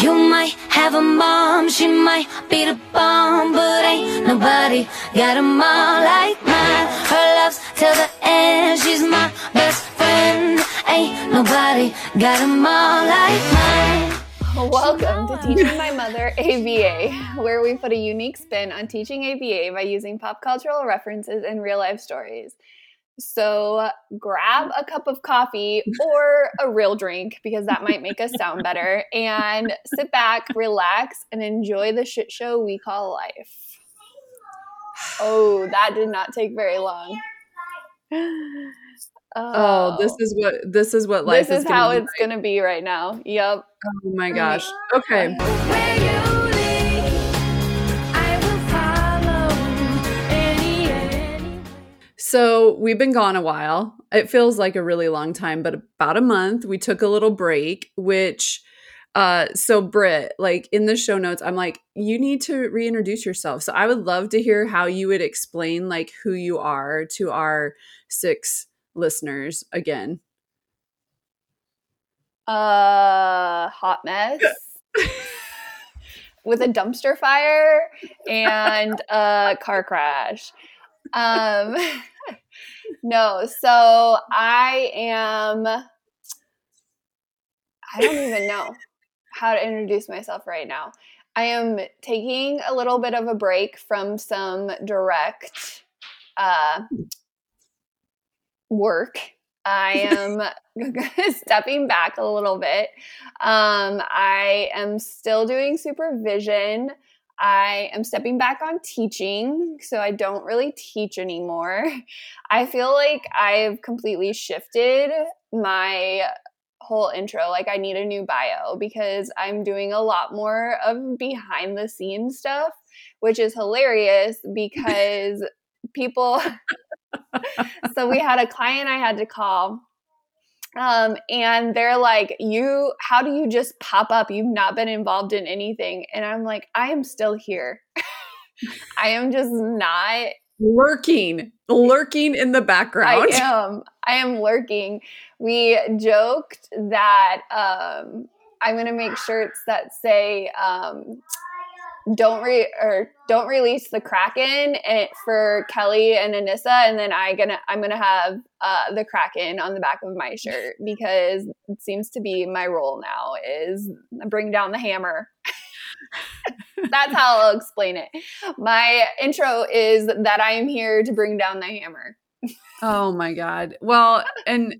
You might have a mom, she might be the bomb, but ain't nobody got a mom like mine. Her love's till the end, she's my best friend. Ain't nobody got a mom like mine. Welcome to Teaching My Mother ABA, where we put a unique spin on teaching ABA by using pop cultural references and real life stories. So grab a cup of coffee or a real drink because that might make us sound better and sit back, relax, and enjoy the shit show we call life. Oh, that did not take very long. Oh, oh. this is what this is what life this is, is, how it's like. gonna be right now. Yep. Oh my gosh. Okay. So we've been gone a while. It feels like a really long time, but about a month. We took a little break, which uh so Britt, like in the show notes, I'm like, you need to reintroduce yourself. So I would love to hear how you would explain like who you are to our six listeners again. Uh, hot mess with a dumpster fire and a car crash. Um, no, so I am. I don't even know how to introduce myself right now. I am taking a little bit of a break from some direct uh, work. I am stepping back a little bit. Um, I am still doing supervision. I am stepping back on teaching, so I don't really teach anymore. I feel like I've completely shifted my whole intro. Like, I need a new bio because I'm doing a lot more of behind the scenes stuff, which is hilarious because people. so, we had a client I had to call um, and they're like, You, how do you just pop up? You've not been involved in anything. And I'm like, I am still here. I am just not. Lurking, lurking in the background. I am. I am lurking. We joked that um, I'm going to make shirts that say, um, don't re or don't release the kraken and for kelly and anissa and then i gonna i'm gonna have uh the kraken on the back of my shirt because it seems to be my role now is bring down the hammer. That's how i'll explain it. My intro is that i am here to bring down the hammer. Oh my god. Well, and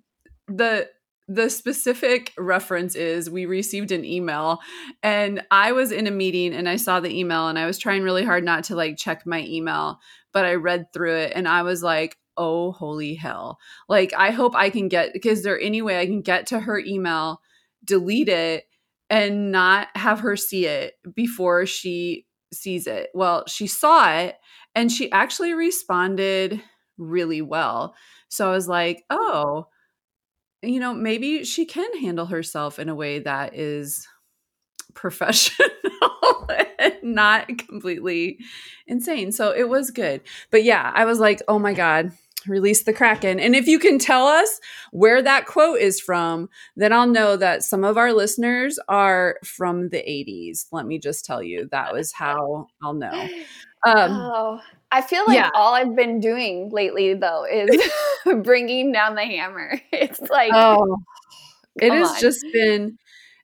the the specific reference is we received an email and I was in a meeting and I saw the email and I was trying really hard not to like check my email, but I read through it and I was like, "Oh holy hell." Like I hope I can get is there any way I can get to her email, delete it and not have her see it before she sees it. Well, she saw it and she actually responded really well. So I was like, oh, you know, maybe she can handle herself in a way that is professional and not completely insane. So it was good. But yeah, I was like, oh my God, release the Kraken. And if you can tell us where that quote is from, then I'll know that some of our listeners are from the 80s. Let me just tell you, that was how I'll know. Um, oh i feel like yeah. all i've been doing lately though is bringing down the hammer it's like oh, it has on. just been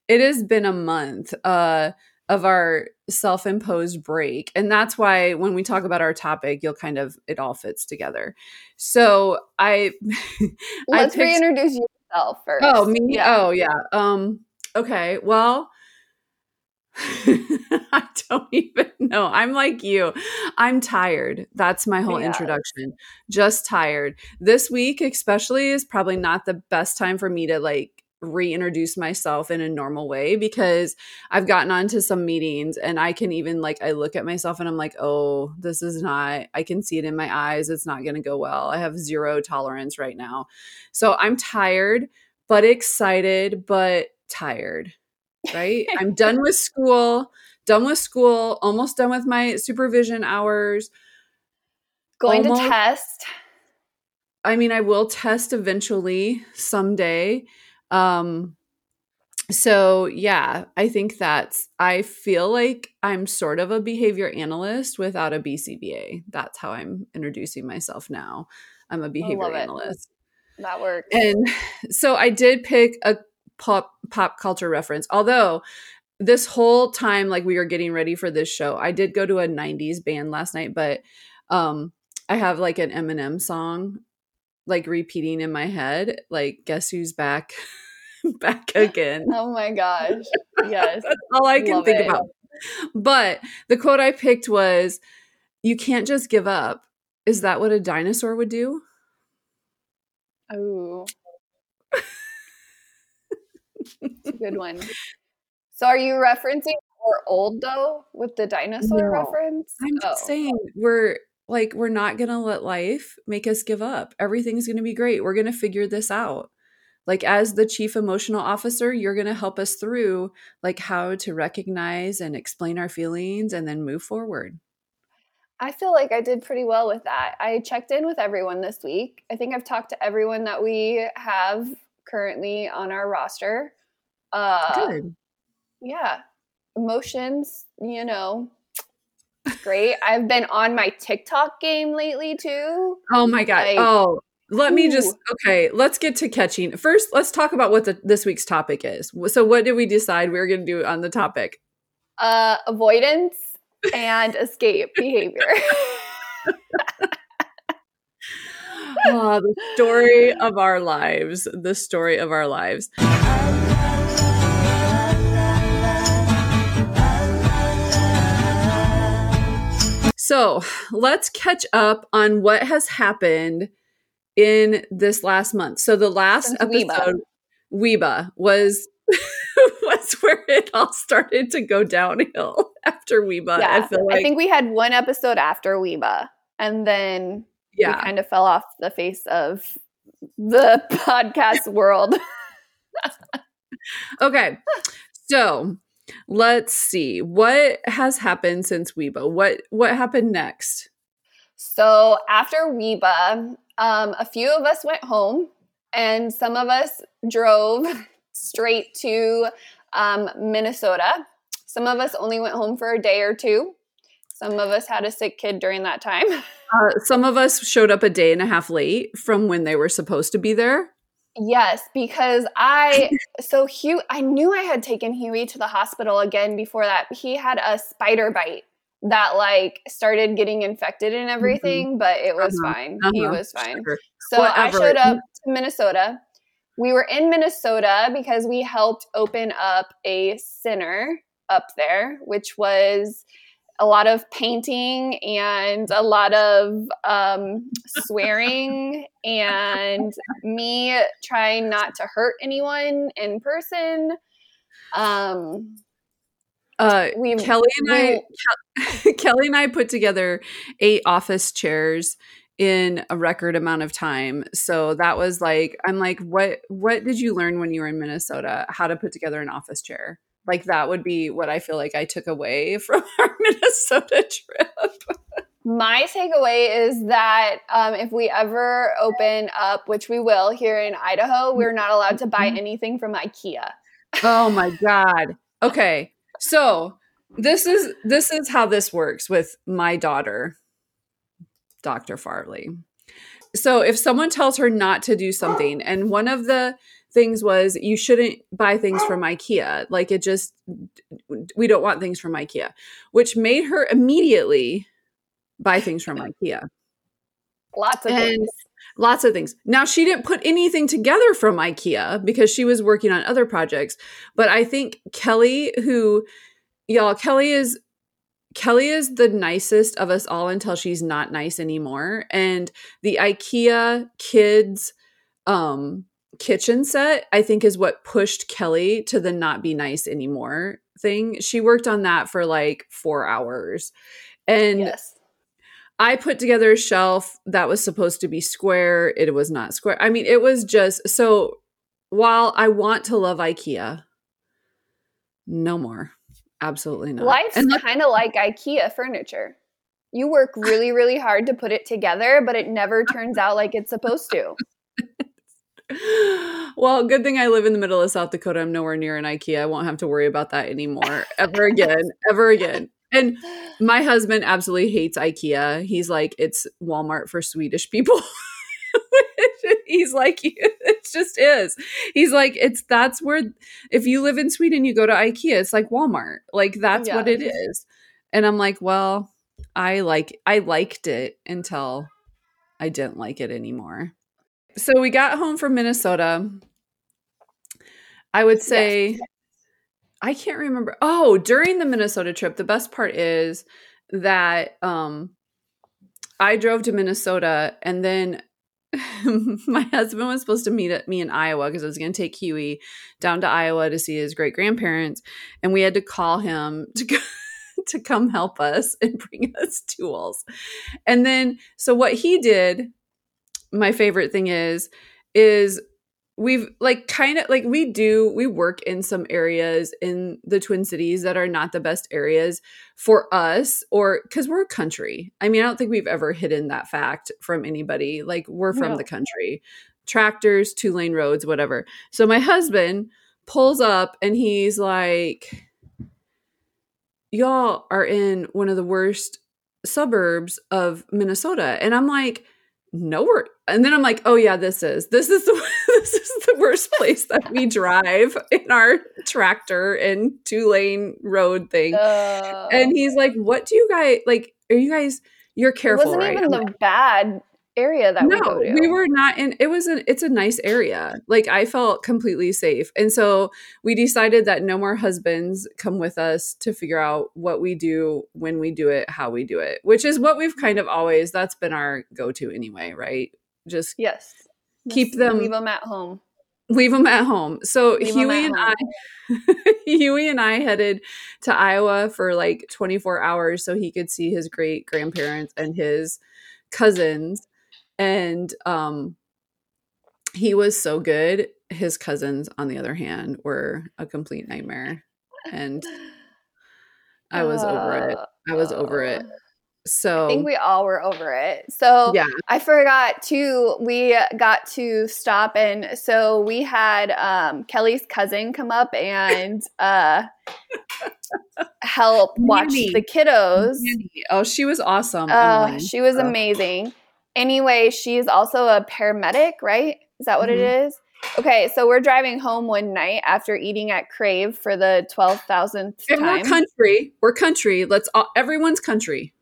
it has been a month uh of our self-imposed break and that's why when we talk about our topic you'll kind of it all fits together so i let's I picked, reintroduce yourself first oh me yeah. oh yeah um okay well I don't even know. I'm like you. I'm tired. That's my whole Yeah. introduction. Just tired. This week, especially, is probably not the best time for me to like reintroduce myself in a normal way because I've gotten onto some meetings and I can even like I look at myself and I'm like, "Oh, this is not I can see it in my eyes. It's not going to go well. I have zero tolerance right now." So, I'm tired, but excited, but tired. Right? I'm done with school, done with school, almost done with my supervision hours. going Almost- to test I mean, I will test eventually someday. Um so yeah, I think that's I feel like I'm sort of a behavior analyst without a BCBA. That's how I'm introducing myself now. I'm a behavior analyst. That works. And so I did pick a pop pop culture reference. Although this whole time like we were getting ready for this show, I did go to a 90s band last night, but um I have like an Eminem song like repeating in my head, like guess who's back? back again. Oh my gosh. Yes. That's all I can Love think it. about. But the quote I picked was you can't just give up. Is that what a dinosaur would do? Oh. Good one. So are you referencing we're old though with the dinosaur No. reference? I'm just oh. saying we're like we're not going to let life make us give up. Everything's going to be great. We're going to figure this out. Like as the chief emotional officer, you're going to help us through like how to recognize and explain our feelings and then move forward. I feel like I did pretty well with that. I checked in with everyone this week. I think I've talked to everyone that we have currently on our roster. Uh, Good. yeah, emotions, you know, great. I've been on my TikTok game lately too. Oh my god. Like, oh, let me just okay. Let's get to catching. First, let's talk about what the, this week's topic is. So, what did we decide we were going to do on the topic? Uh, avoidance and escape behavior. Oh, the story of our lives. The story of our lives. So let's catch up on what has happened in this last month. So the last Since episode, Weeba, was was where it all started to go downhill after Weeba. yeah, I feel like I think we had one episode after Weeba, and then we yeah. kind of fell off the face of the podcast world. Okay. So let's see. What has happened since Weeba? What what happened next? So after Reba, um, a few of us went home, and some of us drove straight to um, Minnesota. Some of us only went home for a day or two. Some of us had a sick kid during that time. Uh, some of us showed up a day and a half late from when they were supposed to be there. Yes, because I so Hugh I knew I had taken Huey to the hospital again before that. He had a spider bite that like started getting infected and everything, but it was Uh-huh, fine. He uh-huh, was fine. Sure. So Whatever. I showed up to Minnesota. We were in Minnesota because we helped open up a center up there, which was a lot of painting and a lot of um, swearing and me trying not to hurt anyone in person. Um, Uh, we Kelly and I, Kelly and I put together eight office chairs in a record amount of time. So that was like, I'm like, what, what did you learn when you were in Minnesota? How to put together an office chair? Like that would be what I feel like I took away from our Minnesota trip. My takeaway is that um, if we ever open up, which we will here in Idaho, we're not allowed to buy anything from IKEA. Oh my god. Okay. So, this is this is how this works with my daughter, Dr. Farley. So, if someone tells her not to do something and one of the things was you shouldn't buy things from IKEA, like it just we don't want things from IKEA, which made her immediately buy things from IKEA. Lots of And- things. Lots of things. Now, she didn't put anything together from IKEA because she was working on other projects. But I think Kelly, who, y'all, Kelly is. Kelly is the nicest of us all until she's not nice anymore. And the IKEA kids um kitchen set, I think, is what pushed Kelly to the not be nice anymore thing. She worked on that for like four hours. And yes. I put together a shelf that was supposed to be square. It was not square. I mean, it was just so while I want to love IKEA, no more. Absolutely not. Life's kind of like IKEA furniture. You work really, really hard to put it together, but it never turns out like it's supposed to. Well, good thing I live in the middle of South Dakota. I'm nowhere near an IKEA. I won't have to worry about that anymore ever again, ever again. And my husband absolutely hates IKEA. He's like, it's Walmart for Swedish people. He's like, it just is. He's like, it's that's where, if you live in Sweden, you go to IKEA, it's like Walmart. Like, that's what it is And I'm like, well, I like, I liked it until I didn't like it anymore. So we got home from Minnesota. I would say, I can't remember. Oh, during the Minnesota trip, the best part is that um I drove to Minnesota and then my husband was supposed to meet me in Iowa because I was going to take Huey down to Iowa to see his great grandparents, and we had to call him to go, to come help us and bring us tools. And then, so what he did, my favorite thing is, is we've like kind of like we do we work in some areas in the twin cities that are not the best areas for us or because we're a country. I mean i don't think we've ever hidden that fact from anybody. Like we're from No. the country. Tractors two lane roads whatever. So my husband pulls up and he's like y'all are in one of the worst suburbs of minnesota. And i'm like no we're and then i'm like oh yeah this is this is the this is the worst place that we drive in our tractor and two lane road thing. And he's like what do you guys like are you guys you're it careful wasn't right? even I'm the like, bad area that we go no to. we were not in it was an it's a nice area like i felt completely safe and so we decided that no more husbands come with us to figure out what we do when we do it how we do it which is what we've kind of always that's been our go-to anyway right just Yes. Keep Just them- Leave them at home. leave them at home. So Leave Huey and home. I, Huey and I headed to Iowa for like 24 hours so he could see his great grandparents and his cousins. And um, he was so good. His cousins, on the other hand, were a complete nightmare. And I was over it. Uh, I was over it. uh, So I think we all were over it. So yeah, I forgot too. We got to stop and so we had um, Kelly's cousin come up and uh, help watch Nanny. the kiddos. oh, she was awesome. Uh, she was So- amazing. Anyway, she's also a paramedic, right? Is that what it mm-hmm. is? Okay, so we're driving home one night after eating at Crave for the twelve thousandth And we're country. We're country. Let's all, everyone's country.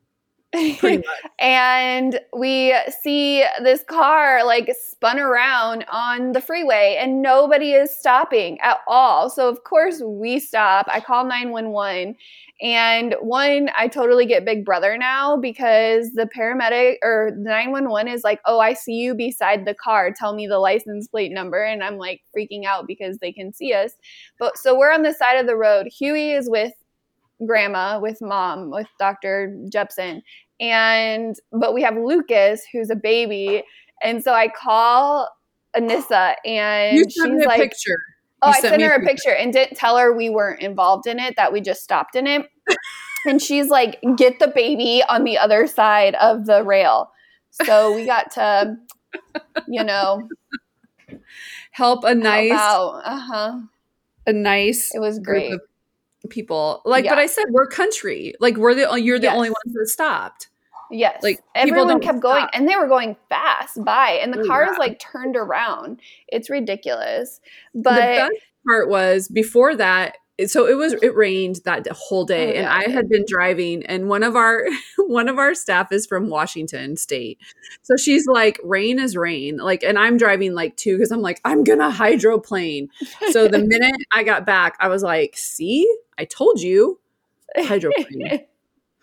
Pretty much. and we see this car like spun around on the freeway and nobody is stopping at all. So of course we stop. I call 911 and one I totally get big brother now because the paramedic or 911 is like, "Oh, I see you beside the car. Tell me the license plate number." And I'm like freaking out because they can see us. But so we're on the side of the road. Huey is with grandma, with mom, with Dr. Jepsen and but we have Lucas who's a baby, and so I call Anissa and You she's me a like, picture. "Oh, You I sent sent her a a picture and didn't tell her we weren't involved in it, that we just stopped in it." and she's like, "Get the baby on the other side of the rail." So we got to, you know, Help a nice, out. Uh huh. a nice It was group great. of people. Like, but I said we're country. Like, we're the you're the Yes. only ones that stopped. Yes. Like, everyone kept going and they were going fast by and the Oh, car yeah. is like turned around. It's ridiculous. But the best part was before that. So it was it rained that whole day, Oh, and yeah, I had been driving, and one of our one of our staff is from Washington State, so she's like, "Rain is rain," like, and I'm driving like two because I'm like, I'm gonna hydroplane. So the minute I got back, I was like, "See, I told you, hydroplane,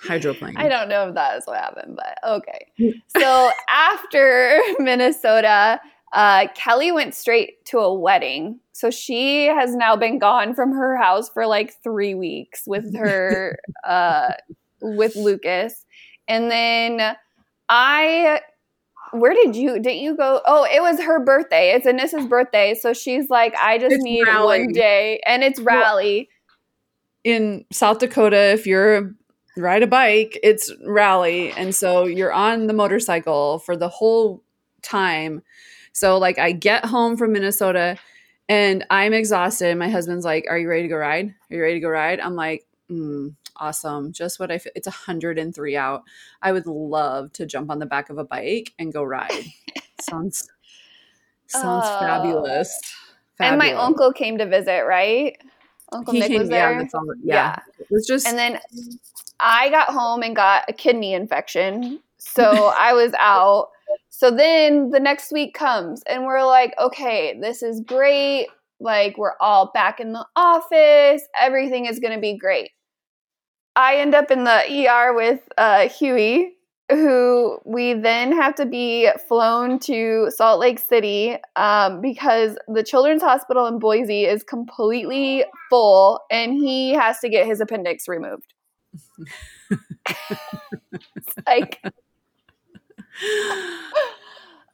hydroplane." I don't know if that is what happened, but okay. So after Minnesota, uh, Kelly went straight to a wedding. So she has now been gone from her house for like three weeks with her, uh, with Lucas. And then I, where did you, didn't you go? Oh, it was her birthday. It's Anissa's birthday. So she's like, I just It's need rally. one day. And it's rally. in South Dakota, if you're ride a bike, it's rally, and so you're on the motorcycle for the whole time So like I get home from Minnesota and I'm exhausted. My husband's like, "Are you ready to go ride? Are you ready to go ride?" I'm like, mm, "Awesome, just what I. F- it's 103 out. I would love to jump on the back of a bike and go ride. sounds sounds Oh. fabulous. And my uncle came to visit, right? Uncle He Nick came- was there. Yeah, that's all, yeah. It was just And then I got home and got a kidney infection. So I was out. So then the next week comes and we're like, okay, this is great. Like we're all back in the office. Everything is going to be great. I end up in the ER with uh, Huey, who we then have to be flown to Salt Lake City um, because the Children's Hospital in Boise is completely full and he has to get his appendix removed. It's like,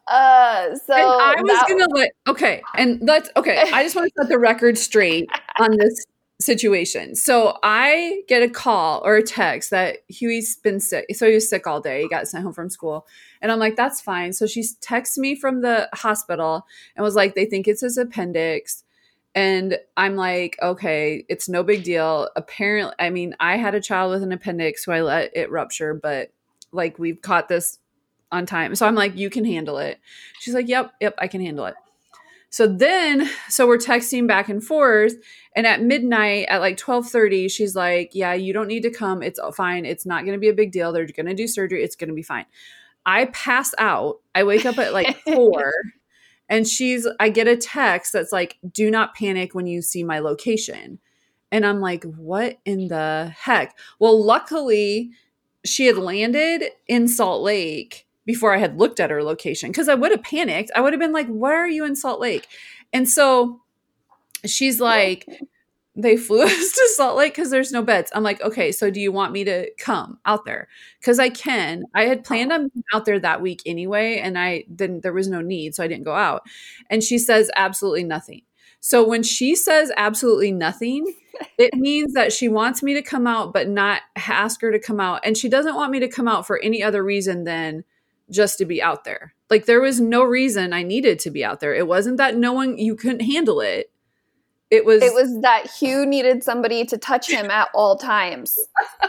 uh, so and I was gonna let okay, and let's okay. I just want to set the record straight on this situation. So I get a call or a text that Huey's been sick. So he was sick all day. He got sent home from school, and I'm like, that's fine. So she texts me from the hospital and was like, they think it's his appendix. And I'm like, okay, it's no big deal. Apparently, I mean, I had a child with an appendix, so I let it rupture, but like we've caught this on time. So I'm like, you can handle it. She's like, yep, yep, I can handle it. So then, so we're texting back and forth, and at midnight, at like twelve thirty, she's like, "Yeah, you don't need to come. It's fine. It's not going to be a big deal. They're going to do surgery. It's going to be fine." I pass out. I wake up at like four, and she's. I get a text that's like, "Do not panic when you see my location," and I'm like, "What in the heck?" Well, luckily, she had landed in Salt Lake before I had looked at her location because I would have panicked. I would have been like, "Why are you in Salt Lake?" And so she's like, "They flew us to Salt Lake because there's no beds." I'm like, "Okay, so do you want me to come out there? Because I can. I had planned on being out there that week anyway, and I didn't. There was no need, so I didn't go out." And she says, "Absolutely nothing." So when she says absolutely nothing, it means that she wants me to come out, but not ask her to come out. And she doesn't want me to come out for any other reason than just to be out there. Like there was no reason I needed to be out there. It wasn't that no one you couldn't handle it. It was It was that Hugh needed somebody to touch him at all times.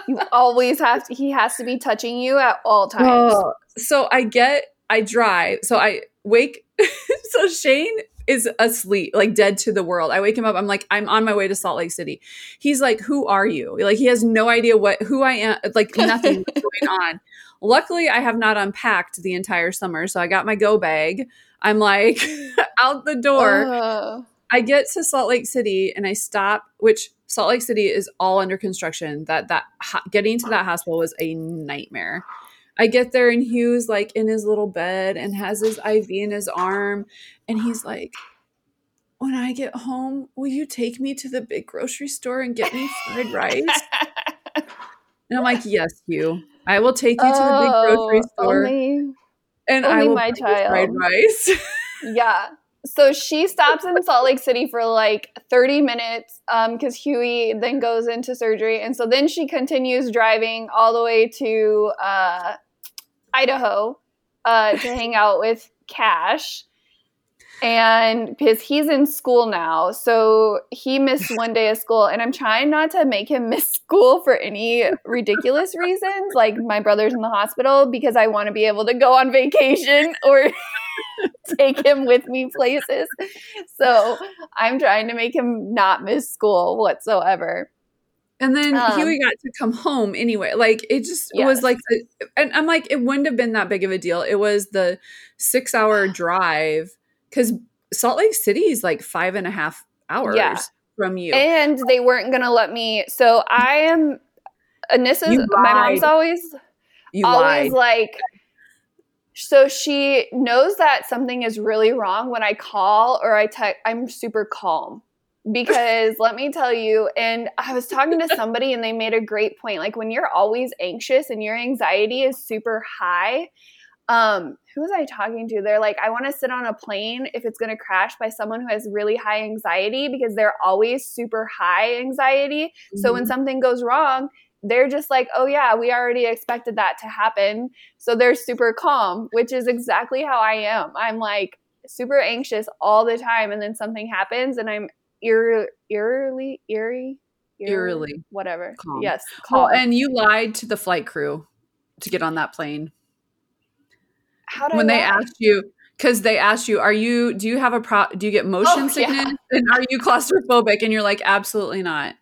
You always have to, he has to be touching you at all times. Oh, so I get I drive. So I wake so Shane is asleep, like dead to the world. I wake him up. I'm like, I'm on my way to Salt Lake City. He's like, Who are you? Like he has no idea what who I am, like nothing going on. Luckily, I have not unpacked the entire summer. So I got my go bag. I'm like out the door. Ugh. I get to Salt Lake City and I stop, which Salt Lake City is all under construction. That that getting to that hospital was a nightmare. I get there and Hugh's like in his little bed and has his IV in his arm, and he's like, "When I get home, will you take me to the big grocery store and get me fried rice?" And I'm like, "Yes, Hugh, I will take you to the big oh, grocery Oh, store only- and I only will my you fried rice." yeah. So she stops in Salt Lake City for like 30 minutes because Huey then goes into surgery. And so then she continues driving all the way to uh, Idaho uh, to hang out with Cash. And because he's in school now. So he missed one day of school. And I'm trying not to make him miss school for any ridiculous reasons. Like my brother's in the hospital because I want to be able to go on vacation or take him with me places. So I'm trying to make him not miss school whatsoever. And then Um, Huey got to come home anyway. Like it just it was like, and I'm like, it wouldn't have been that big of a deal. It was the six hour drive because Salt Lake City is like five and a half hours Yeah. from you. And they weren't going to let me. So I am, Anissa's, my mom's always, you always lied. like, so she knows that something is really wrong when I call or I text. I'm super calm because let me tell you. And I was talking to somebody and they made a great point. Like when you're always anxious and your anxiety is super high. Um, who was I talking to? They're like, I want to sit on a plane if it's going to crash by someone who has really high anxiety because they're always super high anxiety. So when Mhm. something goes wrong, they're just like, oh, yeah, we already expected that to happen. So they're super calm, which is exactly how I am. I'm like, super anxious all the time and then something happens and I'm eer- eerily eerie Eerily. whatever. Calm. Yes, Oh, and you lied to the flight crew to get on that plane How did when I they asked you because they asked you, "Are you? Do you have a pro? Do you get oh, motion Oh, yeah. sickness? And are you claustrophobic?" And you're like, "Absolutely not."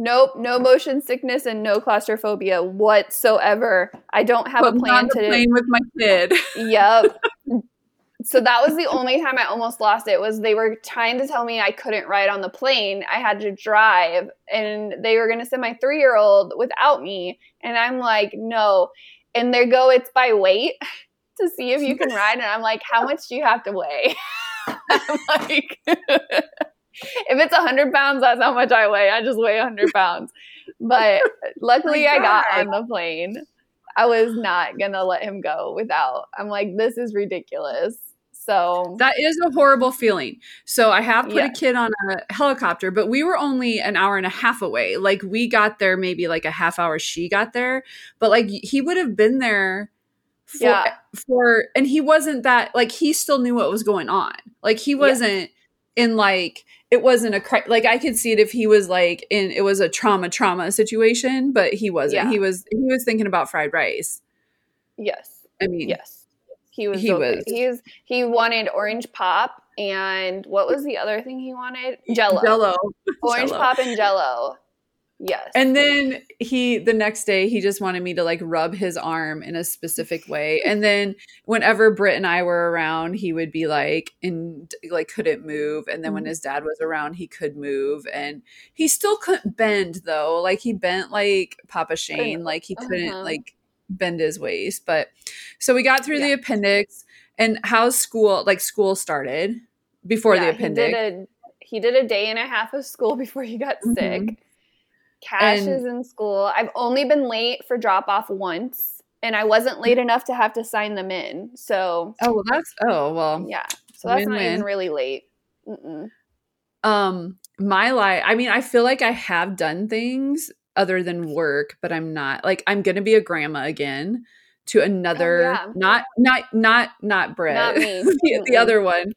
Nope, no motion sickness and no claustrophobia whatsoever. I don't have Put a plan to. plane with my kid. Yep. so that was the only time I almost lost it was they were trying to tell me I couldn't ride on the plane. I had to drive and they were going to send my 3-year-old without me and I'm like, "No." And they go it's by weight to see if you can ride and I'm like, "How much do you have to weigh?" I'm like if it's 100 pounds, that's how much I weigh. I just weigh 100 pounds. But luckily, I got on the plane. I was not going to let him go without. I'm like, this is ridiculous. So, That is a horrible feeling. So I have put Yeah. a kid on a helicopter, but we were only an hour and a half away. Like we got there maybe like a half hour she got there, but like he would have been there for Yeah. for and he wasn't that like he still knew what was going on. Like he wasn't in like it wasn't a cri- like I could see it if he was like in it was a trauma trauma situation, but he wasn't. Yeah. He was he was thinking about fried rice. yes, I mean, yes. He was, He was- He's, he wanted orange pop. And what was the other thing he wanted? Jello. Jello. Orange Jell-O. pop and jello. Yes. And then he, the next day, he just wanted me to like rub his arm in a specific way. And then whenever Britt and I were around, he would be like, and like couldn't move. And then when Mhm. his dad was around, he could move. And he still couldn't bend though. Like he bent like Papa Shane. Like he couldn't Uh-huh. like bend his waist. But so we got through the appendix. And how school? Like school started before Yeah, the appendix. He did, a, he did a day and a half of school before he got Mhm. sick. Cash And- is in school. I've only been late for drop off once, and I wasn't late enough to have to sign them in. So, oh, well, that's, oh, well. yeah. So that's not Win-win. even really late. Mm-mm. um my life i mean i feel like i have done things other than work but i'm not like i'm gonna be a grandma again to another Oh, yeah. not not not not Britt Not me. the, the other one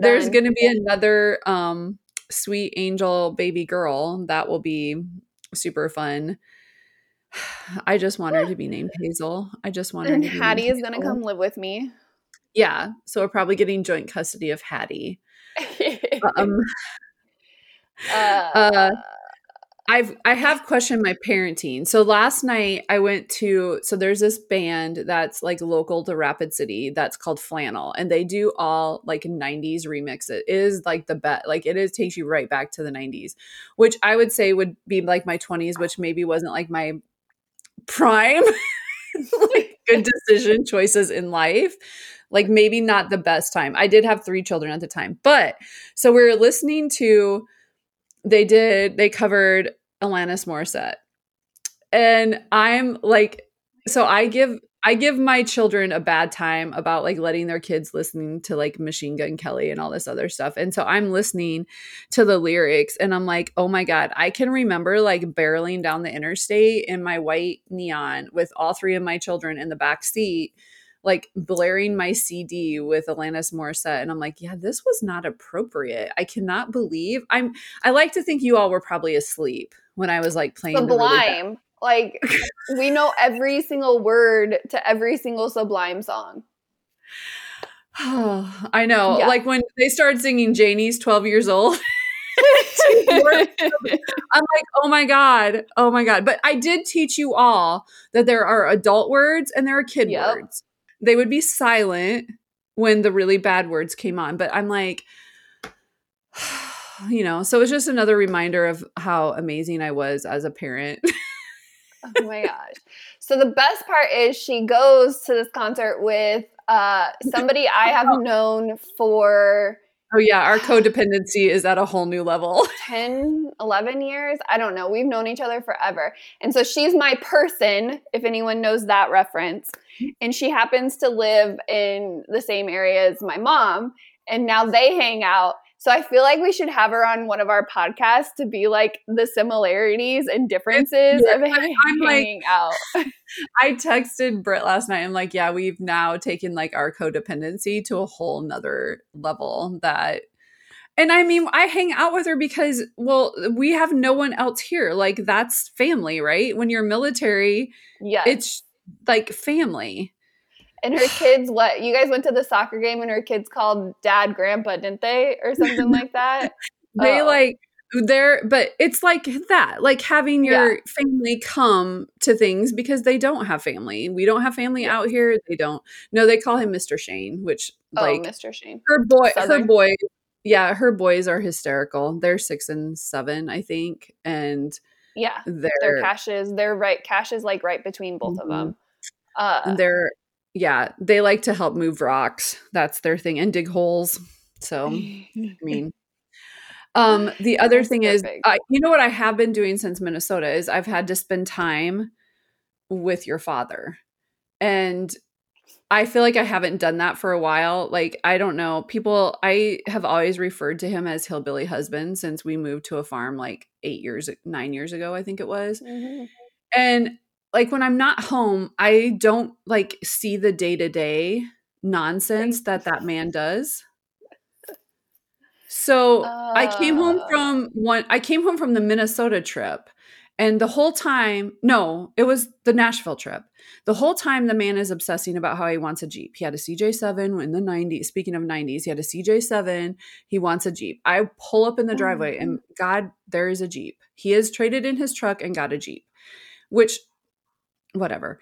there's gonna be another um sweet angel baby girl that will be super fun. I just want her to be named hazel. I just want her and to be Hattie is going to come live with me. yeah so we're probably getting joint custody of hattie. Um uh, uh, I've I have questioned my parenting. So last night I went to so there's this band that's like local to Rapid City that's called Flannel and they do all like 90s remix. It is like the best like it is takes you right back to the 90s, which I would say would be like my 20s, which maybe wasn't like my prime like good decision choices in life. Like maybe not the best time. I did have three children at the time. But so we're listening to they did they covered Alanis Morissette. And I'm like so I give I give my children a bad time about like letting their kids listening to like Machine Gun Kelly and all this other stuff. And so I'm listening to the lyrics and I'm like, "Oh my god, I can remember like barreling down the interstate in my white neon with all three of my children in the back seat." Like blaring my CD with Alanis Morissette, and I'm like, yeah, this was not appropriate. I cannot believe I'm. I like to think you all were probably asleep when I was like playing the really Sublime. like we know every single word to every single Sublime song. Oh, I know. Yeah. Like when they started singing Janie's 12 years old, I'm like, oh my God. Oh my God. But I did teach you all that there are adult words and there are kid Yep. words. They would be silent when the really bad words came on. But I'm like, you know, so it's just another reminder of how amazing I was as a parent. oh my gosh. So the best part is she goes to this concert with uh somebody I have known for oh, yeah. Our codependency is at a whole new level. 10, 11 years. I don't know. We've known each other forever. And so she's my person, if anyone knows that reference. And she happens to live in the same area as my mom. And now they hang out. So I feel like we should have her on one of our podcasts to be like the similarities and differences Yeah, of I'm like- hanging out. I texted Britt last night. I'm like, yeah, we've now taken like our codependency to a whole nother level that and I mean, I hang out with her because, well, we have no one else here. Like, that's family, right? When you're military, yeah, it's like family. and her kids, what? You guys went to the soccer game and her kids called dad grandpa, didn't they? Or something like that? They Oh. like, they're, but it's like that, like having your Yeah. family come to things because they don't have family. We don't have family Yeah. out here. They don't. No, they call him Mr. Shane, which, Oh, like, Mr. Shane. her boy her Southern. boys yeah her boys are hysterical they're six and seven i think and Yeah. Their cash is, they're right. Cash is like right between both of Mhm. them. Uh, they're yeah they like to help move rocks that's their thing and dig holes so i mean um the other That's thing is perfect. I, you know what i have been doing since minnesota is i've had to spend time with your father and I feel like I haven't done that for a while. Like, I don't know. People, I have always referred to him as Hillbilly Husband since we moved to a farm like eight years, nine years ago, I think it was. Mhm. And like, when I'm not home, I don't like see the day to day nonsense that that man does. So I came home Uh. from one, I came home from the Minnesota trip. And the whole time, no, it was the Nashville trip. The whole time, the man is obsessing about how he wants a Jeep. He had a CJ7 in the 90s. Speaking of 90s, he had a CJ7. He wants a Jeep. I pull up in the driveway and oh. God, there is a Jeep. He has traded in his truck and got a Jeep, which, whatever.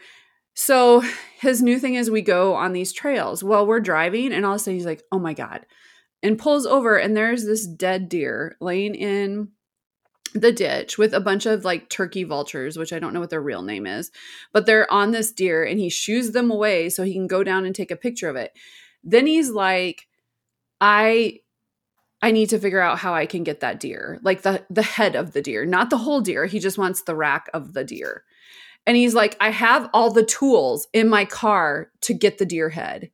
So his new thing is we go on these trails. Well, we're driving, and all of a sudden he's like, oh my God, and pulls over, and there's this dead deer laying in the ditch with a bunch of like turkey vultures, which I don't know what their real name is, but they're on this deer and he shoos them away so he can go down and take a picture of it. Then he's like, I I need to figure out how I can get that deer, like the the head of the deer, not the whole deer. He just wants the rack of the deer. And he's like, I have all the tools in my car to get the deer head.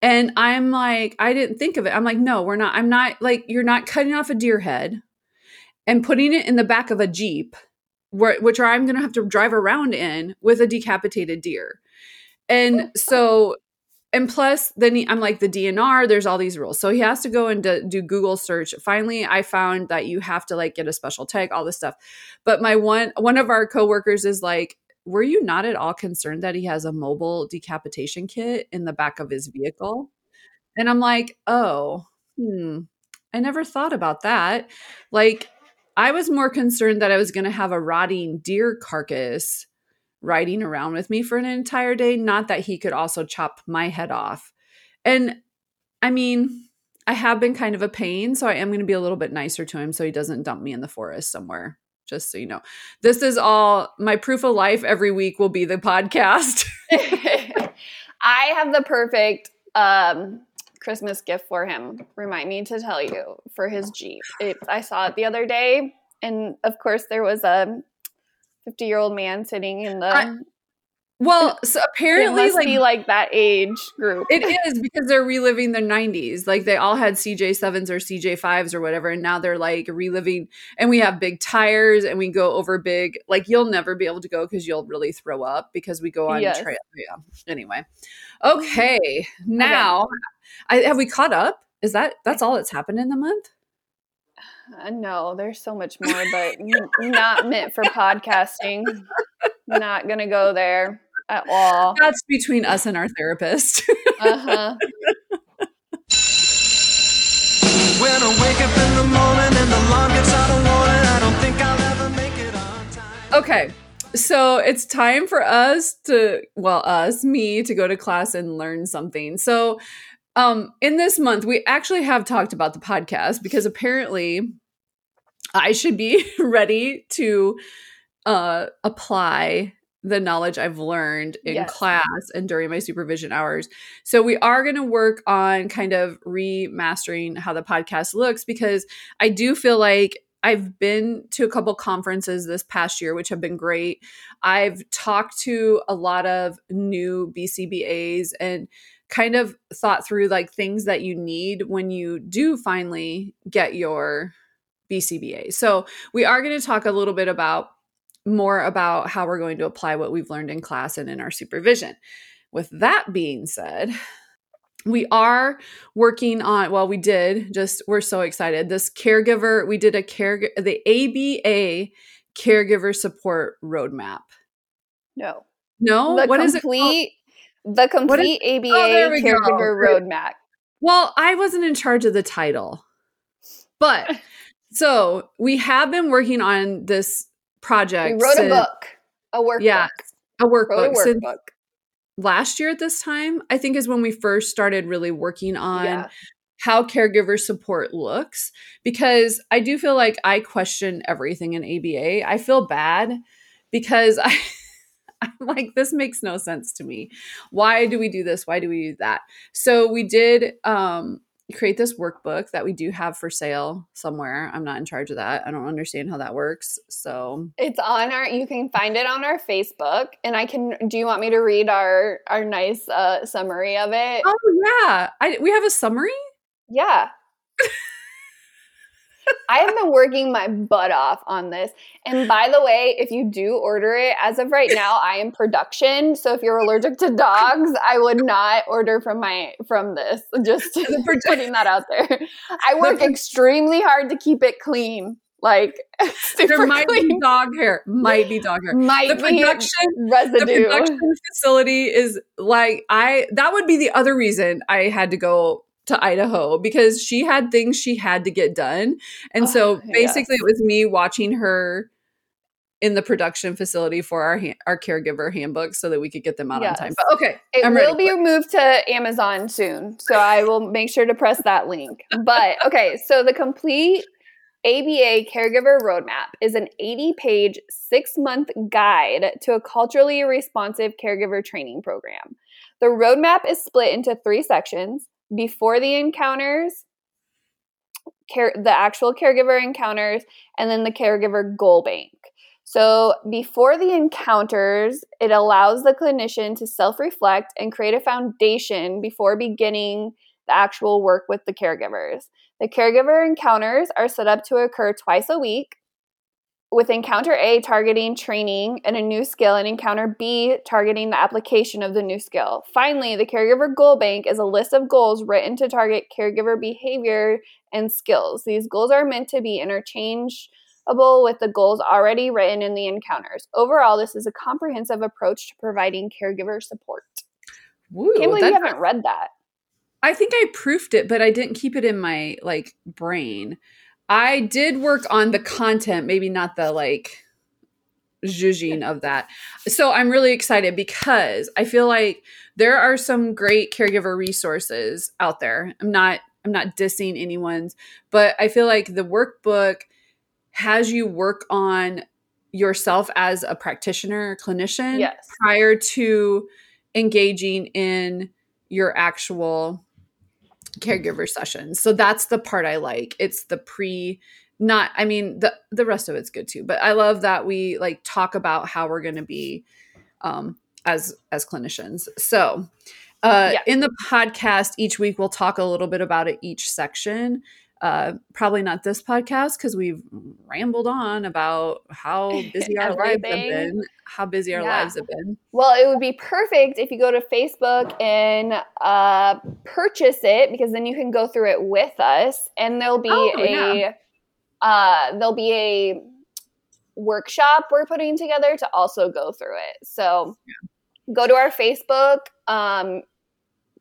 And I'm like, I didn't think of it. I'm like, no, we're not. I'm not like, you're not cutting off a deer head and putting it in the back of a Jeep, where, which I'm going to have to drive around in with a decapitated deer. And so, and plus, then he, I'm like, the DNR, there's all these rules. So he has to go and do, do Google search. Finally, I found that you have to like get a special tag, all this stuff. But my one, one of our coworkers is like, were you not at all concerned that he has a mobile decapitation kit in the back of his vehicle? And I'm like, oh, hmm, I never thought about that. Like, I was more concerned that I was going to have a rotting deer carcass riding around with me for an entire day, not that he could also chop my head off. And I mean, I have been kind of a pain, so I am going to be a little bit nicer to him so he doesn't dump me in the forest somewhere. Just so you know, this is all my proof of life every week will be the podcast. I have the perfect um, Christmas gift for him. Remind me to tell you for his Jeep. It, I saw it the other day, and of course, there was a 50 year old man sitting in the. I- well, so it apparently, must like be like that age group. It is because they're reliving the 90s. Like they all had CJ7s or CJ5s or whatever. And now they're like reliving. And we have big tires and we go over big. Like you'll never be able to go because you'll really throw up because we go on Yes. trail. Yeah. Anyway. Okay. Now, I, have we caught up? Is that that's all that's happened in the month? Uh, no, there's so much more, but not meant for podcasting. Not gonna go there at all. That's between us and our therapist. Uh huh. When I wake up in the morning and the alarm gets out of warning, I don't think I'll ever make it on time. Okay. So it's time for us to, well, us, me, to go to class and learn something. So um in this month, we actually have talked about the podcast because apparently I should be ready to uh apply the knowledge I've learned in Yes. class and during my supervision hours. So we are going to work on kind of remastering how the podcast looks because I do feel like I've been to a couple conferences this past year, which have been great. I've talked to a lot of new BCBAs and kind of thought through like things that you need when you do finally get your BCBA. So we are going to talk a little bit about more about how we're going to apply what we've learned in class and in our supervision. With that being said, we are working on well we did just we're so excited this caregiver we did a care the aba caregiver support roadmap No. no The what is it called? complete the complete ABA Oh, we go. caregiver Great. roadmap. well i wasn't in charge of the title but so we have been working on this We project wrote a book, a workbook. Yeah, a wrote a workbook workbook. last year at this time i think is when we first started really working on Yeah. how caregiver support looks because I do feel like I question everything in ABA. I feel bad because I I'm like this makes no sense to me. Why do we do this? Why do we do that? So we did um create this workbook that we do have for sale somewhere. I'm not in charge of that. I don't understand how that works. So It's on our. You can find it on our Facebook, and I can. Do you want me to read our our nice uh, summary of it? Oh yeah. I we have a summary? Yeah. I have been working my butt off on this. And by the way, if you do order it, as of right now, I am production. So if you're allergic to dogs, I would not order from my from this. Just for putting that out there. I work extremely hard to keep it clean. Like super There might clean. be dog hair. Might be dog hair. Might The be production the production facility is like I that would be the other reason I had to go to Idaho because she had things she had to get done. And so Oh, basically yes. it was me watching her in the production facility for our ha- our caregiver handbook so that we could get them out on time. But okay, It I'm will be moved to Amazon soon, so I will make sure to press that link. But okay, so the complete ABA Caregiver Roadmap is an 80 page, six month guide to a culturally responsive caregiver training program. The roadmap is split into three sections before the encounters, care, the actual caregiver encounters, and then the caregiver goal bank. So, before the encounters, it allows the clinician to self reflect and create a foundation before beginning the actual work with the caregivers. The caregiver encounters are set up to occur twice a week, with encounter A targeting training and a new skill, and encounter B targeting the application of the new skill. Finally, the caregiver goal bank is a list of goals written to target caregiver behavior and skills. These goals are meant to be interchangeable with the goals already written in the encounters. Overall, this is a comprehensive approach to providing caregiver support. Woo, Can't believe you haven't read that. I think I proofed it, but I didn't keep it in my like brain. I did work on the content, maybe not the like zhuzhing of that. So I'm really excited because I feel like there are some great caregiver resources out there. I'm not I'm not dissing anyone's, but I feel like the workbook has you work on yourself as a practitioner, clinician Yes. prior to engaging in your actual caregiver sessions. So that's the part I like. It's the pre not I mean the the rest of it's good too, but I love that we like talk about how we're going to be um as as clinicians. So, uh Yeah. in the podcast each week we'll talk a little bit about it each section. Uh, probably not this podcast because we've rambled on about how busy our lives have been. How busy our Yeah. lives have been. Well, it would be perfect if you go to Facebook and uh, purchase it because then you can go through it with us, and there'll be Oh, a yeah. uh, there'll be a workshop we're putting together to also go through it. So go to our Facebook. Um,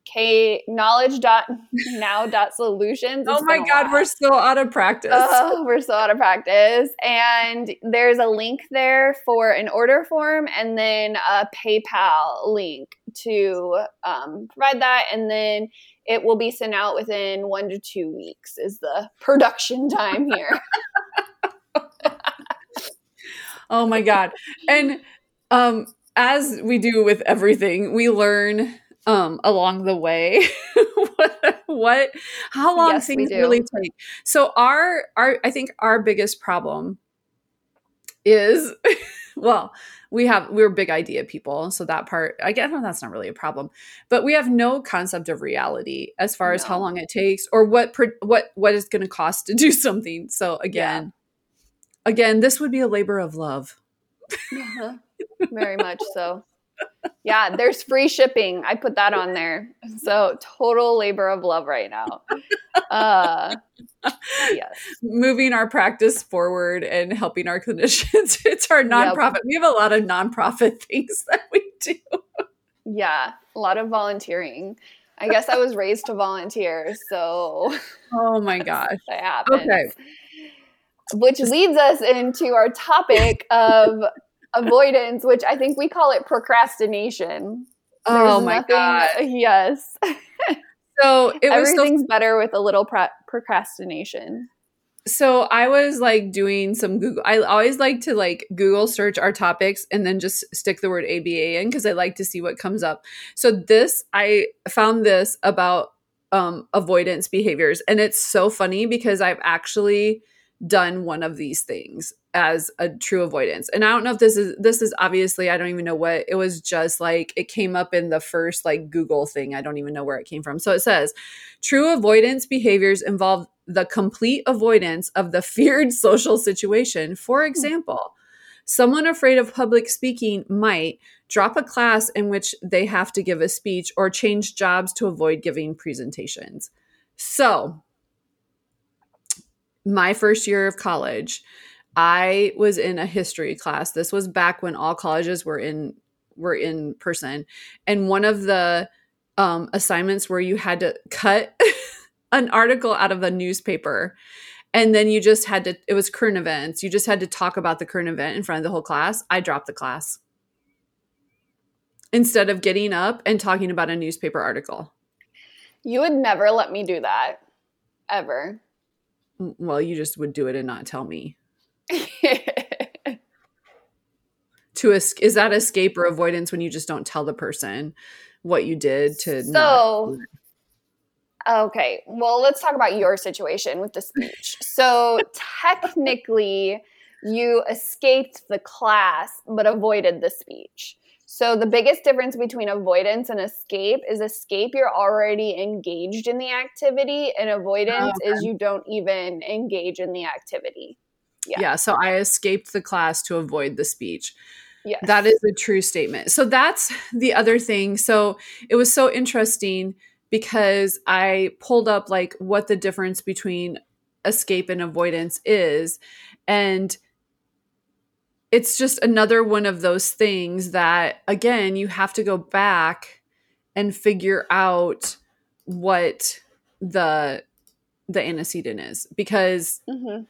K knowledge dot now dot solutions. Oh my god, we're still out of practice. Oh, we're so out of practice. And there's a link there for an order form and then a PayPal link to um, provide that. And then it will be sent out within one to two weeks, is the production time here. Oh my god. And um as we do with everything, we learn um along the way. What, what how long Yes, things really take. So our our i think our biggest problem is well we have we're big idea people so that part i guess well, that's not really a problem. But we have no concept of reality as far as how long it takes or what what what is going to cost to do something. So again again this would be a labor of love. Uh-huh. Very much so. Yeah, there's free shipping. I put that on there. So total labor of love right now. Uh, yes. moving our practice forward and helping our clinicians it's our nonprofit we have a lot of nonprofit things that we do Yeah. A lot of volunteering. I guess I was raised to volunteer, so oh my gosh that happens. okay Which leads us into our topic of avoidance, which I think we call it procrastination. oh my nothing- god Yes. so it was so Everything's better with a little pro- procrastination. so i was like doing some google i always like to like google search our topics and then just stick the word aba in because i like to see what comes up so this i found this about um avoidance behaviors and it's so funny because i've actually done one of these things as a true avoidance. And i don't know if this is this is obviously i don't even know what it was just like it came up in the first like google thing. I don't even know where it came from. So it says true avoidance behaviors involve the complete avoidance of the feared social situation. For hmm. example someone afraid of public speaking might drop a class in which they have to give a speech or change jobs to avoid giving presentations. So my first year of college i was in a history class. This was back when all colleges were in were in person. And one of the um, assignments where you had to cut an article out of a newspaper and then you just had to it was current events. You just had to talk about the current event in front of the whole class. I dropped the class. Instead of getting up and talking about a newspaper article. You would never let me do that. Ever. Well you just would do it and not tell me. To es- is that escape or avoidance when you just don't tell the person what you did to not- so okay well let's talk about your situation with the speech. So technically you escaped the class but avoided the speech so the biggest difference between avoidance and escape is escape you're already engaged in the activity and avoidance Oh, is you don't even engage in the activity yeah. yeah. so i escaped the class to avoid the speech yes That is a true statement. So that's the other thing. So it was so interesting because I pulled up like what the difference between escape and avoidance is. And it's just another one of those things that, again, you have to go back and figure out what the the antecedent is because Mhm.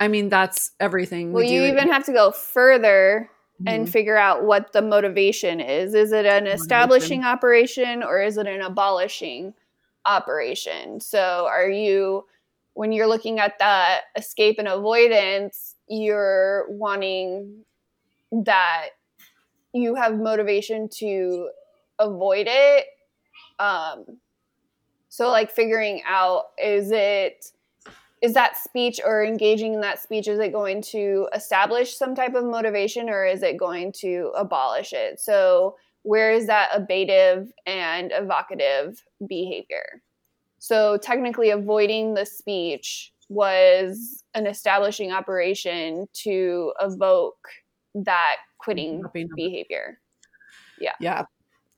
I mean that's everything. well we you even have to go further and Mhm. figure out what the motivation is. Is it an establishing operation or is it an abolishing operation? So, are you, when you're looking at that escape and avoidance, you're wanting that you have motivation to avoid it? Um, so, like figuring out is it is that speech or engaging in that speech is it going to establish some type of motivation or is it going to abolish it so where is that abative and evocative behavior so technically avoiding the speech was an establishing operation to evoke that quitting behavior Yeah. Yeah.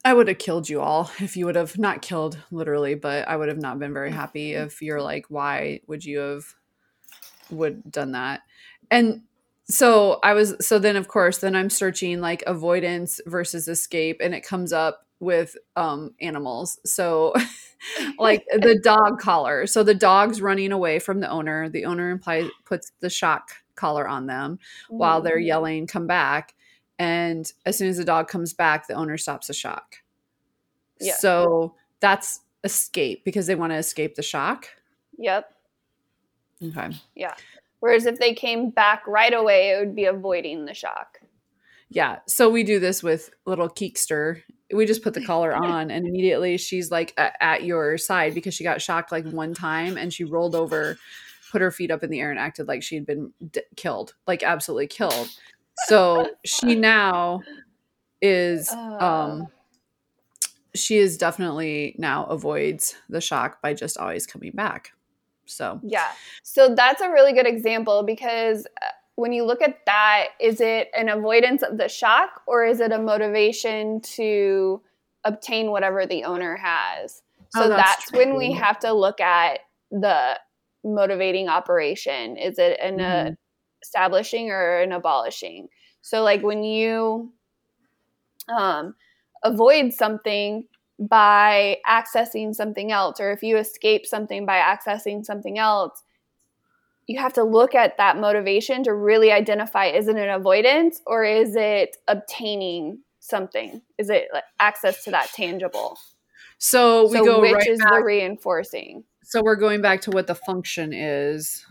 I would have killed you all if you would have not killed literally, but I would have not been very happy if you're like, why would you have would done that? And so I was so then of course then I'm searching like avoidance versus escape and it comes up with um animals. So like the dog collar. So the dog's running away from the owner. The owner implies puts the shock collar on them while they're yelling, come back. And as soon as the dog comes back, the owner stops the shock. Yeah. So that's escape because they want to escape the shock. yep Okay. Whereas if they came back right away it would be avoiding the shock Yeah. So we do this with little Keekster we just put the collar on and immediately she's like at, at your side because she got shocked like one time and she rolled over put her feet up in the air and acted like she'd been d- killed like absolutely killed so she now is Uh. um she is definitely now avoids the shock by just always coming back so Yeah. So that's a really good example because uh, when you look at that, is it an avoidance of the shock or is it a motivation to obtain whatever the owner has? So Oh, that's that's, when we have to look at the motivating operation. Is it an uh, Mhm. establishing or an abolishing? So like when you um, avoid something by accessing something else, or if you escape something by accessing something else, you have to look at that motivation to really identify is it an avoidance or is it obtaining something? Is it like, access to that tangible? so we so go which right is back the reinforcing? so we're going back to what the function is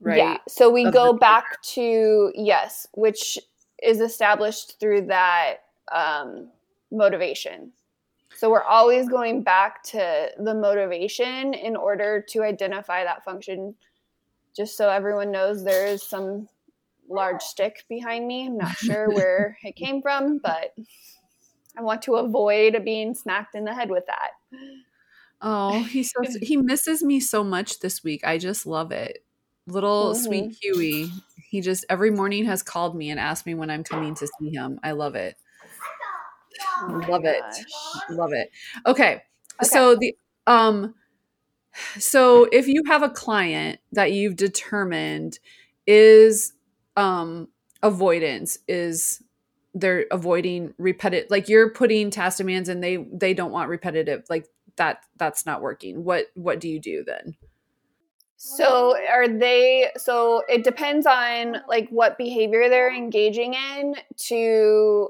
right Yeah. So we Of go the- back to yes, which is established through that um, motivation. So we're always going back to the motivation in order to identify that function. Just so everyone knows, there is some large stick behind me. I'm not sure where it came from, but I want to avoid being smacked in the head with that. Oh, he's so he misses me so much this week. I just love it. Little sweet mm-hmm. Huey. He just every morning has called me and asked me when I'm coming to see him. I love it. Oh Love it. gosh. Love it. Okay. So the um so if you have a client that you've determined is um avoidance is they're avoiding repetitive like you're putting task demands and they they don't want repetitive like that that's not working what what do you do then So are they so it depends on like what behavior they're engaging in to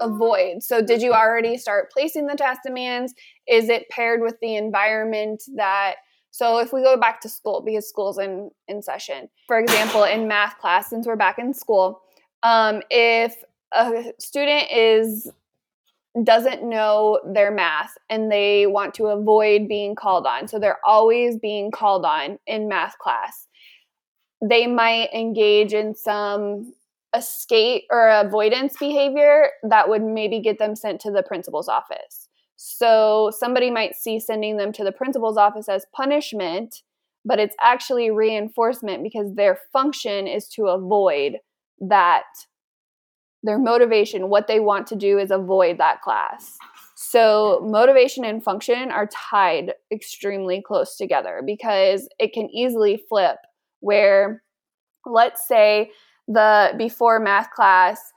avoid. So did you already start placing the task demands? Is it paired with the environment that so if we go back to school because school's in in session. For example, in math class since we're back in school, um if a student is doesn't know their math and they want to avoid being called on. So they're always being called on in math class. They might engage in some escape or avoidance behavior that would maybe get them sent to the principal's office. So somebody might see sending them to the principal's office as punishment, but it's actually reinforcement because their function is to avoid that their motivation, what they want to do is avoid that class. So, motivation and function are tied extremely close together because it can easily flip where, let's say, the before math class,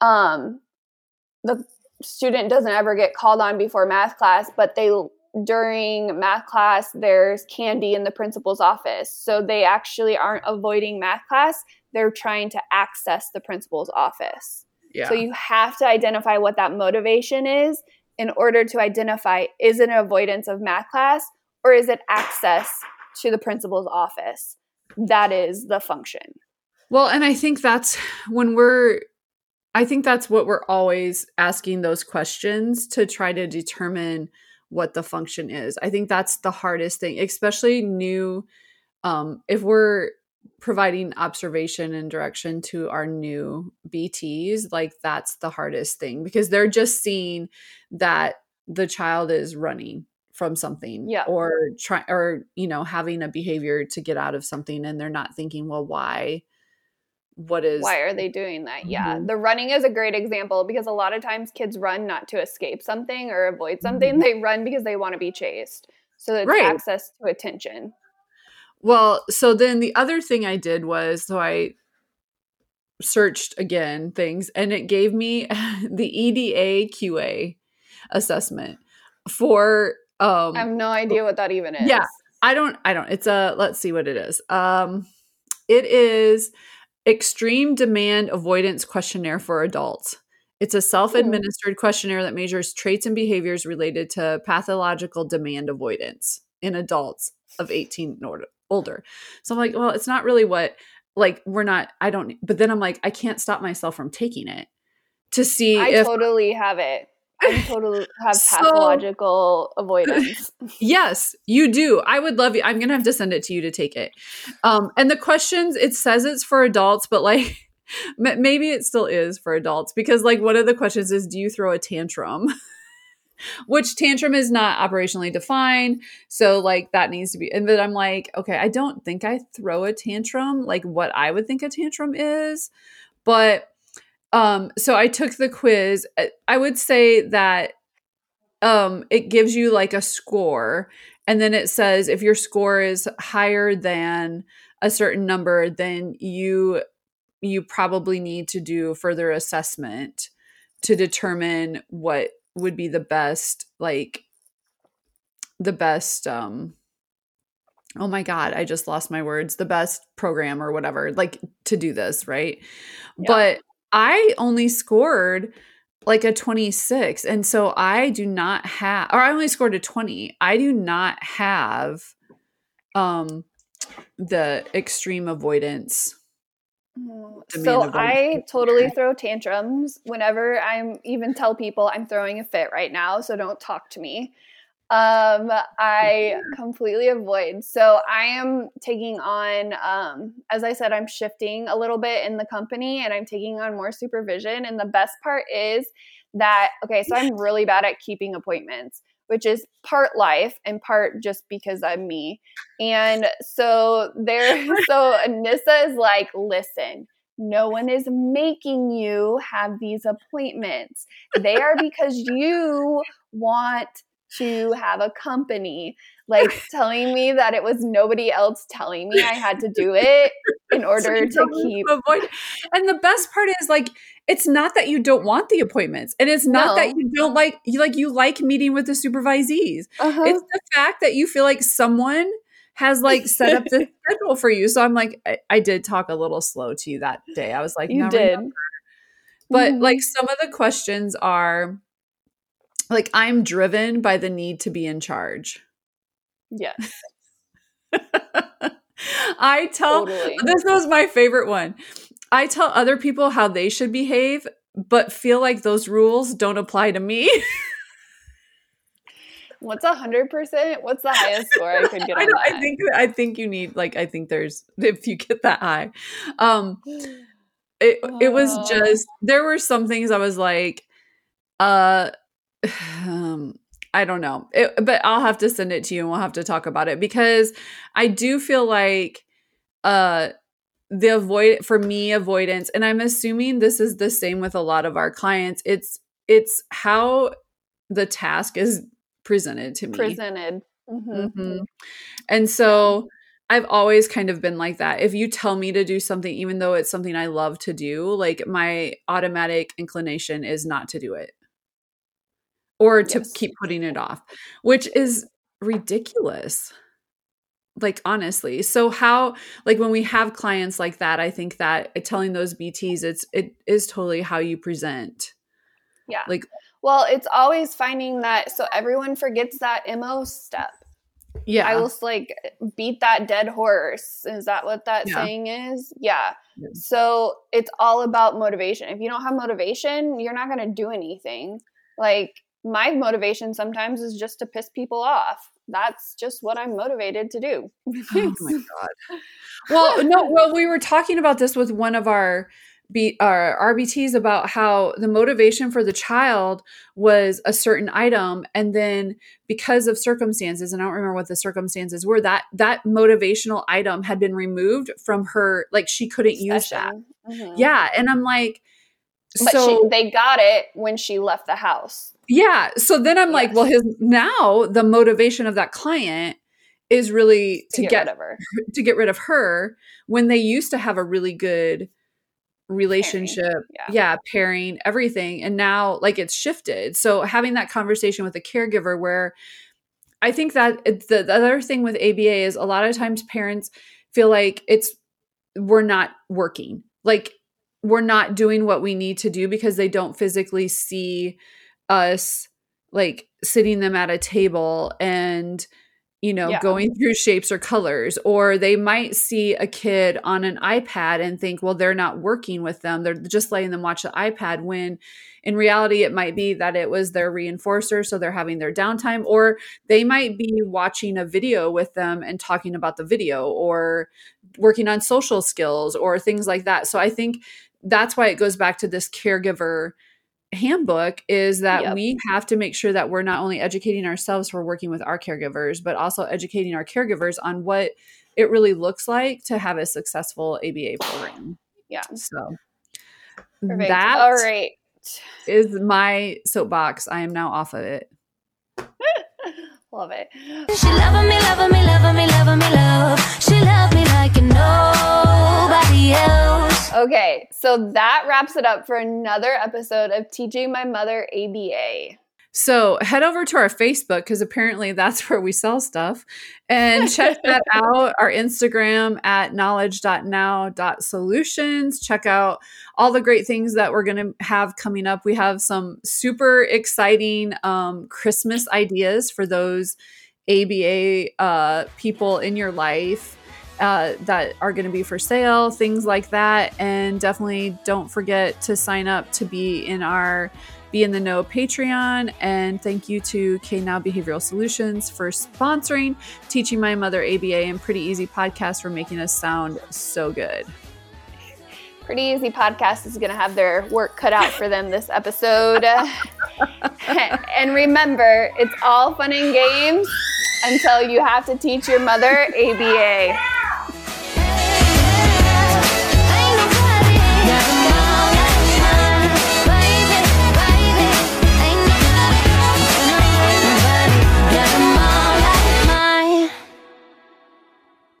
um, the student doesn't ever get called on before math class, but they during math class there's candy in the principal's office. So they actually aren't avoiding math class, they're trying to access the principal's office. yeah So you have to identify what that motivation is in order to identify is it an avoidance of math class or is it access to the principal's office? That is the function. Well, and I think that's when we're I think that's what we're always asking those questions to try to determine what the function is. I think that's the hardest thing, especially new um if we're providing observation and direction to our new BTs, like that's the hardest thing because they're just seeing that the child is running from something Yeah. or try or you know having a behavior to get out of something and they're not thinking well why what is Why are they doing that? Yeah. Mhm. The running is a great example because a lot of times kids run not to escape something or avoid something. Mhm. They run because they want to be chased. So it's Right. access to attention. Well, so then the other thing I did was so I searched again things and it gave me the EDA QA assessment for um I have no idea what that even is. Yeah. I don't I don't it's a let's see what it is. Um it is extreme demand avoidance questionnaire for adults. It's a self-administered questionnaire that measures traits and behaviors related to pathological demand avoidance in adults of 18 and or- older. So I'm like, well, it's not really what like we're not I don't but then I'm like I can't stop myself from taking it to see I if totally have it. I totally have So- pathological avoidance. Yes, you do. I would love you. I'm gonna have to send it to you to take it. Um, and the questions, it says it's for adults, but like m- maybe it still is for adults because like one of the questions is, do you throw a tantrum? Which tantrum is not operationally defined, so like that needs to be. And but I'm like, okay, I don't think I throw a tantrum like what I would think a tantrum is, but um, so I took the quiz. I- I would say that um it gives you like a score and then it says if your score is higher than a certain number then you you probably need to do further assessment to determine what would be the best like the best um oh my god i just lost my words the best program or whatever like to do this right Yeah. but i only scored like a 26 and so i do not have or i only scored a 20 i do not have um the extreme avoidance Mm, So I totally throw tantrums whenever I'm even tell people I'm throwing a fit right now, so don't talk to me. Um, I completely avoid. So I am taking on, um, as I said, I'm shifting a little bit in the company and I'm taking on more supervision. And the best part is that, okay, so I'm really bad at keeping appointments, which is part life and part just because I'm me. And so there, so Anissa is like, listen, no one is making you have these appointments. They are because you want to have a company. Like telling me that it was nobody else telling me I had to do it in order you to keep. avoid and the best part is like it's not that you don't want the appointments and it's not that you don't like you like you like meeting with the supervisees Uh-huh. it's the fact that you feel like someone has like set up the schedule for you so i'm like I, I did talk a little slow to you that day i was like you did. but Mhm. like some of the questions are like i'm driven by the need to be in charge Yes, i tell totally. this was my favorite one i tell other people how they should behave but feel like those rules don't apply to me What's a hundred percent? What's the highest score I could get I, on don't- that? I think i think you need like i think there's if you get that high um it, it was Oh. just there were some things i was like uh um i don't know it, but i'll have to send it to you and we'll have to talk about it because i do feel like uh the avoid for me avoidance and i'm assuming this is the same with a lot of our clients it's it's how the task is presented to me presented. Mhm. Mhm. And so I've always kind of been like that. If you tell me to do something, even though it's something I love to do, like my automatic inclination is not to do it or to Yes. keep putting it off, which is ridiculous. Like, honestly. So, how, like, when we have clients like that, I think that uh, telling those BTs, it's, it is totally how you present. Yeah. Like- well, it's always finding that so everyone forgets that MO step. Yeah. I will like beat that dead horse. Is that what that Yeah. saying is? Yeah. Yeah. So it's all about motivation. If you don't have motivation, you're not going to do anything. Like my motivation sometimes is just to piss people off. That's just what I'm motivated to do. oh my god well no well we were talking about this with one of our B, our rbts about how the motivation for the child was a certain item and then because of circumstances and i don't remember what the circumstances were that that motivational item had been removed from her like she couldn't use that Session. Mhm. yeah and i'm like But so she, they got it when she left the house. Yeah. So then I'm like, well, his now the motivation of that client is really to, get, rid of her. to get rid of her when they used to have a really good relationship. Yeah. Yeah, pairing, everything. And now like it's shifted. So having that conversation with a caregiver where I think that the, the other thing with ABA is a lot of times parents feel like it's we're not working. Like we're not doing what we need to do because they don't physically see us like sitting them at a table and you know, Yeah. going through shapes or colors, or they might see a kid on an iPad and think, well, they're not working with them. They're just letting them watch the iPad when in reality it might be that it was their reinforcer. So they're having their downtime, or they might be watching a video with them and talking about the video or working on social skills or things like that. So I think that's why it goes back to this caregiver handbook is that Yep. we have to make sure that we're not only educating ourselves for working with our caregivers, but also educating our caregivers on what it really looks like to have a successful ABA program. Yeah. So Perfect. that All right. is my soapbox. I am now off of it. Love it. She loving me, loving me, loving me, loving me, love. She love me like nobody else. Okay, so that wraps it up for another episode of Teaching My Mother ABA. So head over to our Facebook because apparently that's where we sell stuff and check that out. Our Instagram at knowledge.now.solutions. Check out all the great things that we're going to have coming up. We have some super exciting um, Christmas ideas for those ABA uh, people in your life. Uh, that are going to be for sale, things like that. And definitely don't forget to sign up to be in our Be in the Know Patreon. And thank you to K Now Behavioral Solutions for sponsoring Teaching My Mother ABA and Pretty Easy Podcast for making us sound so good. Pretty Easy Podcast is going to have their work cut out for them this episode. and remember, it's all fun and games until you have to teach your mother ABA.